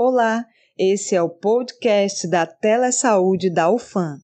Olá, esse é o podcast da Telesaúde da UFAM.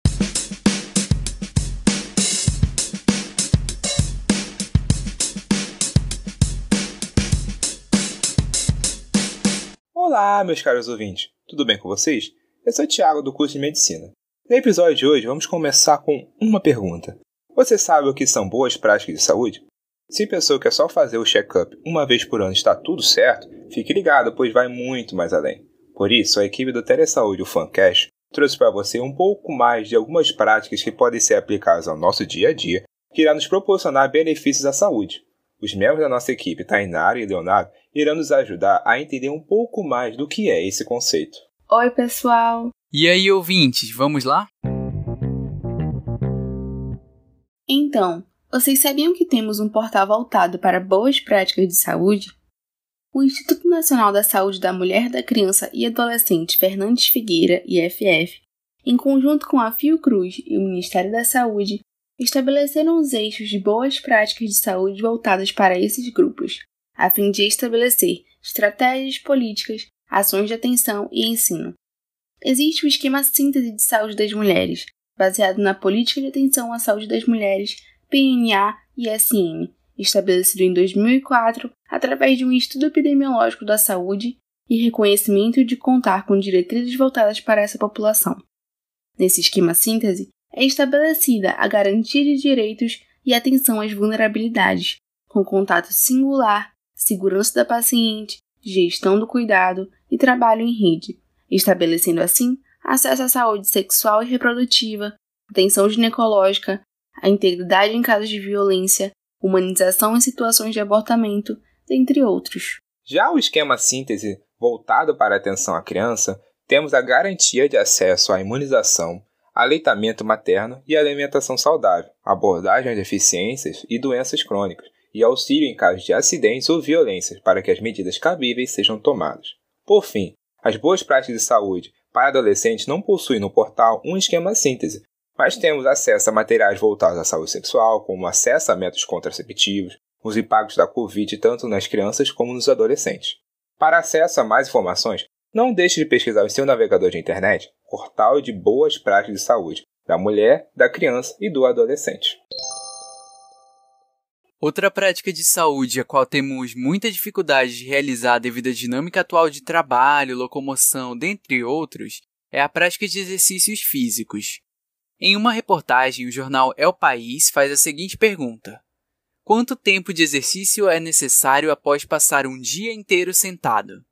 Olá, meus caros ouvintes, tudo bem com vocês? Eu sou o Thiago do curso de Medicina. No episódio de hoje, vamos começar com uma pergunta. Você sabe o que são boas práticas de saúde? Se pensou que é só fazer o check-up uma vez por ano e está tudo certo, fique ligado, pois vai muito mais além. Por isso, a equipe do Telesaúde, o Fancast, trouxe para você um pouco mais de algumas práticas que podem ser aplicadas ao nosso dia a dia, que irá nos proporcionar benefícios à saúde. Os membros da nossa equipe, Tainara e Leonardo, irão nos ajudar a entender um pouco mais do que é esse conceito. Oi, pessoal! E aí, ouvintes, vamos lá? Então, vocês sabiam que temos um portal voltado para boas práticas de saúde? O Instituto Nacional da Saúde da Mulher, da Criança e Adolescente Fernandes Figueira, IFF, em conjunto com a Fiocruz e o Ministério da Saúde, estabeleceram os eixos de boas práticas de saúde voltadas para esses grupos, a fim de estabelecer estratégias políticas, ações de atenção e ensino. Existe o esquema síntese de saúde das mulheres, baseado na Política de Atenção à Saúde das Mulheres, PNA e SM, estabelecido em 2004 através de um estudo epidemiológico da saúde e reconhecimento de contar com diretrizes voltadas para essa população. Nesse esquema síntese, é estabelecida a garantia de direitos e atenção às vulnerabilidades, com contato singular, segurança da paciente, gestão do cuidado e trabalho em rede, estabelecendo assim acesso à saúde sexual e reprodutiva, atenção ginecológica, a integridade em casos de violência, humanização em situações de abortamento, dentre outros. Já o esquema síntese, voltado para a atenção à criança, temos a garantia de acesso à imunização, aleitamento materno e alimentação saudável, abordagem às deficiências e doenças crônicas, e auxílio em casos de acidentes ou violências para que as medidas cabíveis sejam tomadas. Por fim, as boas práticas de saúde para adolescentes não possuem no portal um esquema síntese, mas temos acesso a materiais voltados à saúde sexual, como acesso a métodos contraceptivos, os impactos da Covid tanto nas crianças como nos adolescentes. Para acesso a mais informações, não deixe de pesquisar em seu navegador de internet Portal de Boas Práticas de Saúde da mulher, da criança e do adolescente. Outra prática de saúde a qual temos muita dificuldade de realizar devido à dinâmica atual de trabalho, locomoção, dentre outros, é a prática de exercícios físicos. Em uma reportagem, o jornal É o País faz a seguinte pergunta: Quanto tempo de exercício é necessário após passar um dia inteiro sentado?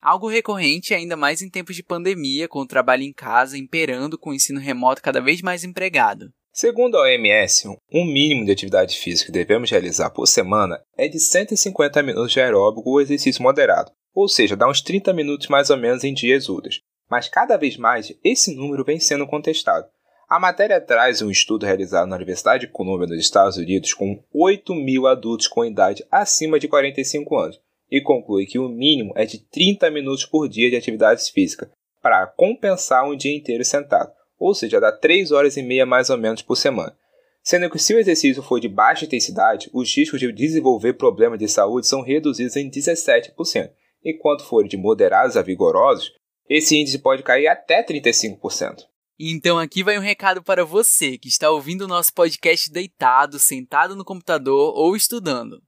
Algo recorrente ainda mais em tempos de pandemia, com o trabalho em casa imperando com o ensino remoto cada vez mais empregado. Segundo a OMS, um mínimo de atividade física que devemos realizar por semana é de 150 minutos de aeróbico ou exercício moderado, ou seja, dá uns 30 minutos mais ou menos em dias úteis. Mas cada vez mais esse número vem sendo contestado. A matéria traz um estudo realizado na Universidade de Columbia, nos Estados Unidos, com 8 mil adultos com idade acima de 45 anos, e conclui que o mínimo é de 30 minutos por dia de atividades físicas, para compensar um dia inteiro sentado, ou seja, dá 3 horas e meia mais ou menos por semana. Sendo que se o exercício for de baixa intensidade, os riscos de desenvolver problemas de saúde são reduzidos em 17%, enquanto forem de moderados a vigorosos, esse índice pode cair até 35%. Então aqui vai um recado para você que está ouvindo o nosso podcast deitado, sentado no computador ou estudando.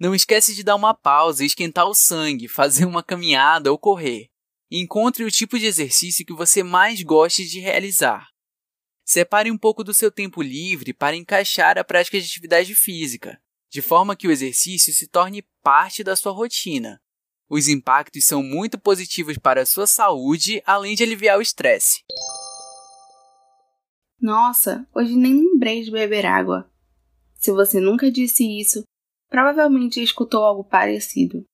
Não esquece de dar uma pausa esquentar o sangue, fazer uma caminhada ou correr. Encontre o tipo de exercício que você mais goste de realizar. Separe um pouco do seu tempo livre para encaixar a prática de atividade física, de forma que o exercício se torne parte da sua rotina. Os impactos são muito positivos para a sua saúde, além de aliviar o estresse. Nossa, hoje nem lembrei de beber água. Se você nunca disse isso, provavelmente escutou algo parecido.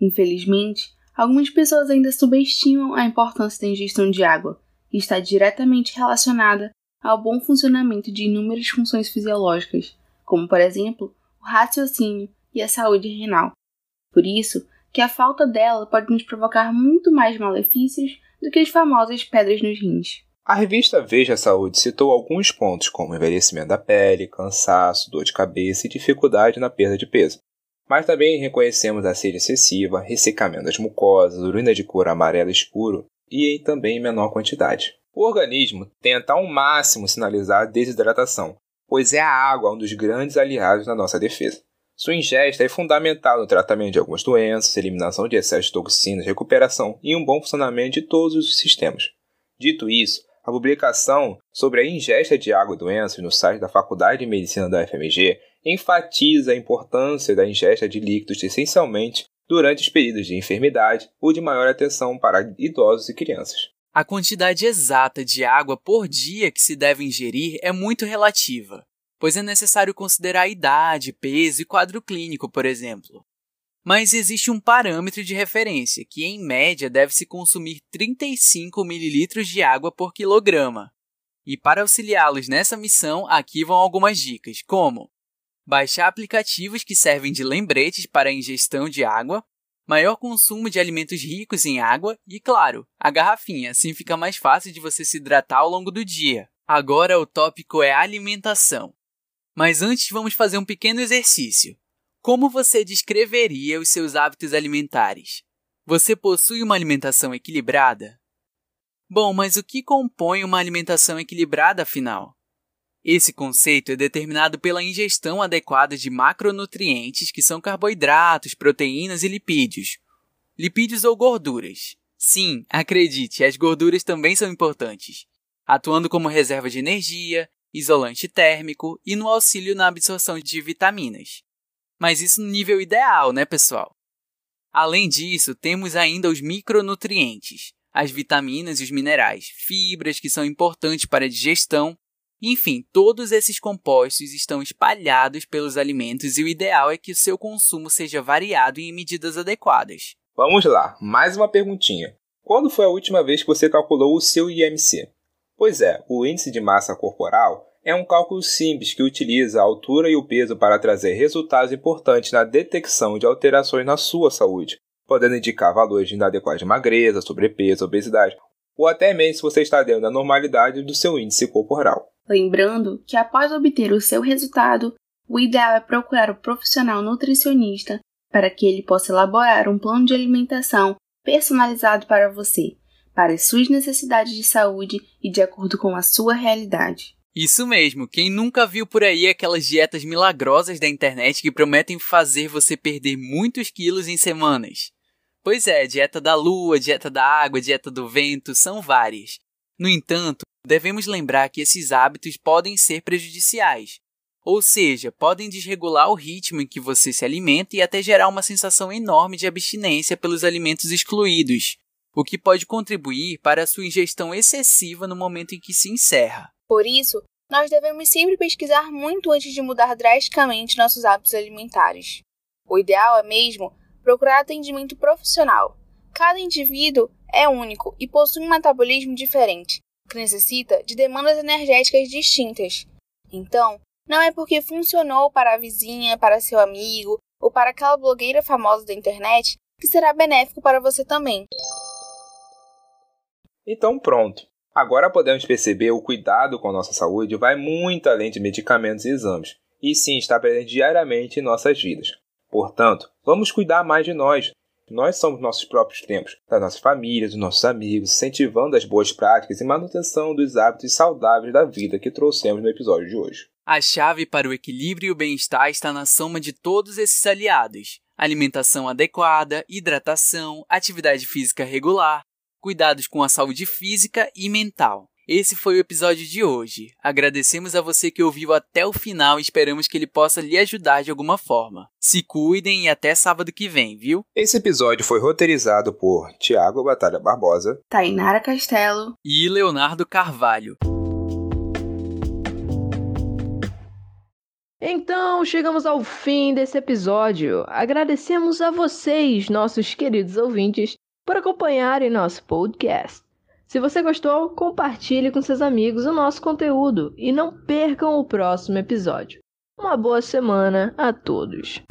Infelizmente, algumas pessoas ainda subestimam a importância da ingestão de água, e está diretamente relacionada ao bom funcionamento de inúmeras funções fisiológicas, como por exemplo, o raciocínio e a saúde renal. Por isso, que a falta dela pode nos provocar muito mais malefícios do que as famosas pedras nos rins. A revista Veja Saúde citou alguns pontos como envelhecimento da pele, cansaço, dor de cabeça e dificuldade na perda de peso. Mas também reconhecemos a sede excessiva, ressecamento das mucosas, urina de cor amarela escuro e também em menor quantidade. O organismo tenta ao máximo sinalizar a desidratação, pois é a água um dos grandes aliados na nossa defesa. Sua ingesta é fundamental no tratamento de algumas doenças, eliminação de excesso de toxinas, recuperação e um bom funcionamento de todos os sistemas. Dito isso, a publicação sobre a ingesta de água e doenças no site da Faculdade de Medicina da FMG enfatiza a importância da ingesta de líquidos essencialmente durante os períodos de enfermidade ou de maior atenção para idosos e crianças. A quantidade exata de água por dia que se deve ingerir é muito relativa pois é necessário considerar a idade, peso e quadro clínico, por exemplo. Mas existe um parâmetro de referência, que em média deve-se consumir 35 ml de água por quilograma. E para auxiliá-los nessa missão, aqui vão algumas dicas, como baixar aplicativos que servem de lembretes para a ingestão de água, maior consumo de alimentos ricos em água e, claro, a garrafinha, assim fica mais fácil de você se hidratar ao longo do dia. Agora o tópico é alimentação. Mas antes vamos fazer um pequeno exercício. Como você descreveria os seus hábitos alimentares? Você possui uma alimentação equilibrada? Bom, mas o que compõe uma alimentação equilibrada afinal? Esse conceito é determinado pela ingestão adequada de macronutrientes, que são carboidratos, proteínas e lipídios. Lipídios ou gorduras. Sim, acredite, as gorduras também são importantes, atuando como reserva de energia, isolante térmico e no auxílio na absorção de vitaminas. Mas isso no nível ideal, né, pessoal? Além disso, temos ainda os micronutrientes, as vitaminas e os minerais, fibras que são importantes para a digestão. Enfim, todos esses compostos estão espalhados pelos alimentos e o ideal é que o seu consumo seja variado e em medidas adequadas. Vamos lá, mais uma perguntinha. Quando foi a última vez que você calculou o seu IMC? Pois é, o índice de massa corporal é um cálculo simples que utiliza a altura e o peso para trazer resultados importantes na detecção de alterações na sua saúde, podendo indicar valores de inadequada de magreza, sobrepeso, obesidade, ou até mesmo se você está dentro da normalidade do seu índice corporal. Lembrando que após obter o seu resultado, o ideal é procurar o profissional nutricionista para que ele possa elaborar um plano de alimentação personalizado para você para as suas necessidades de saúde e de acordo com a sua realidade. Isso mesmo, quem nunca viu por aí aquelas dietas milagrosas da internet que prometem fazer você perder muitos quilos em semanas? Pois é, dieta da lua, dieta da água, dieta do vento, são várias. No entanto, devemos lembrar que esses hábitos podem ser prejudiciais, ou seja, podem desregular o ritmo em que você se alimenta e até gerar uma sensação enorme de abstinência pelos alimentos excluídos, o que pode contribuir para a sua ingestão excessiva no momento em que se encerra. Por isso, nós devemos sempre pesquisar muito antes de mudar drasticamente nossos hábitos alimentares. O ideal é mesmo procurar atendimento profissional. Cada indivíduo é único e possui um metabolismo diferente, que necessita de demandas energéticas distintas. Então, não é porque funcionou para a vizinha, para seu amigo ou para aquela blogueira famosa da internet que será benéfico para você também. Então, pronto. Agora podemos perceber o cuidado com nossa saúde vai muito além de medicamentos e exames, e sim está presente diariamente em nossas vidas. Portanto, vamos cuidar mais de nós. Nós somos nossos próprios tempos, das nossas famílias, dos nossos amigos, incentivando as boas práticas e manutenção dos hábitos saudáveis da vida que trouxemos no episódio de hoje. A chave para o equilíbrio e o bem-estar está na soma de todos esses aliados: alimentação adequada, hidratação, atividade física regular, cuidados com a saúde física e mental. Esse foi o episódio de hoje. Agradecemos a você que ouviu até o final e esperamos que ele possa lhe ajudar de alguma forma. Se cuidem e até sábado que vem, viu? Esse episódio foi roteirizado por Tiago Batalha Barbosa, Tainara Castelo e Leonardo Carvalho. Então, chegamos ao fim desse episódio. Agradecemos a vocês, nossos queridos ouvintes, por acompanharem nosso podcast. Se você gostou, compartilhe com seus amigos o nosso conteúdo e não percam o próximo episódio. Uma boa semana a todos!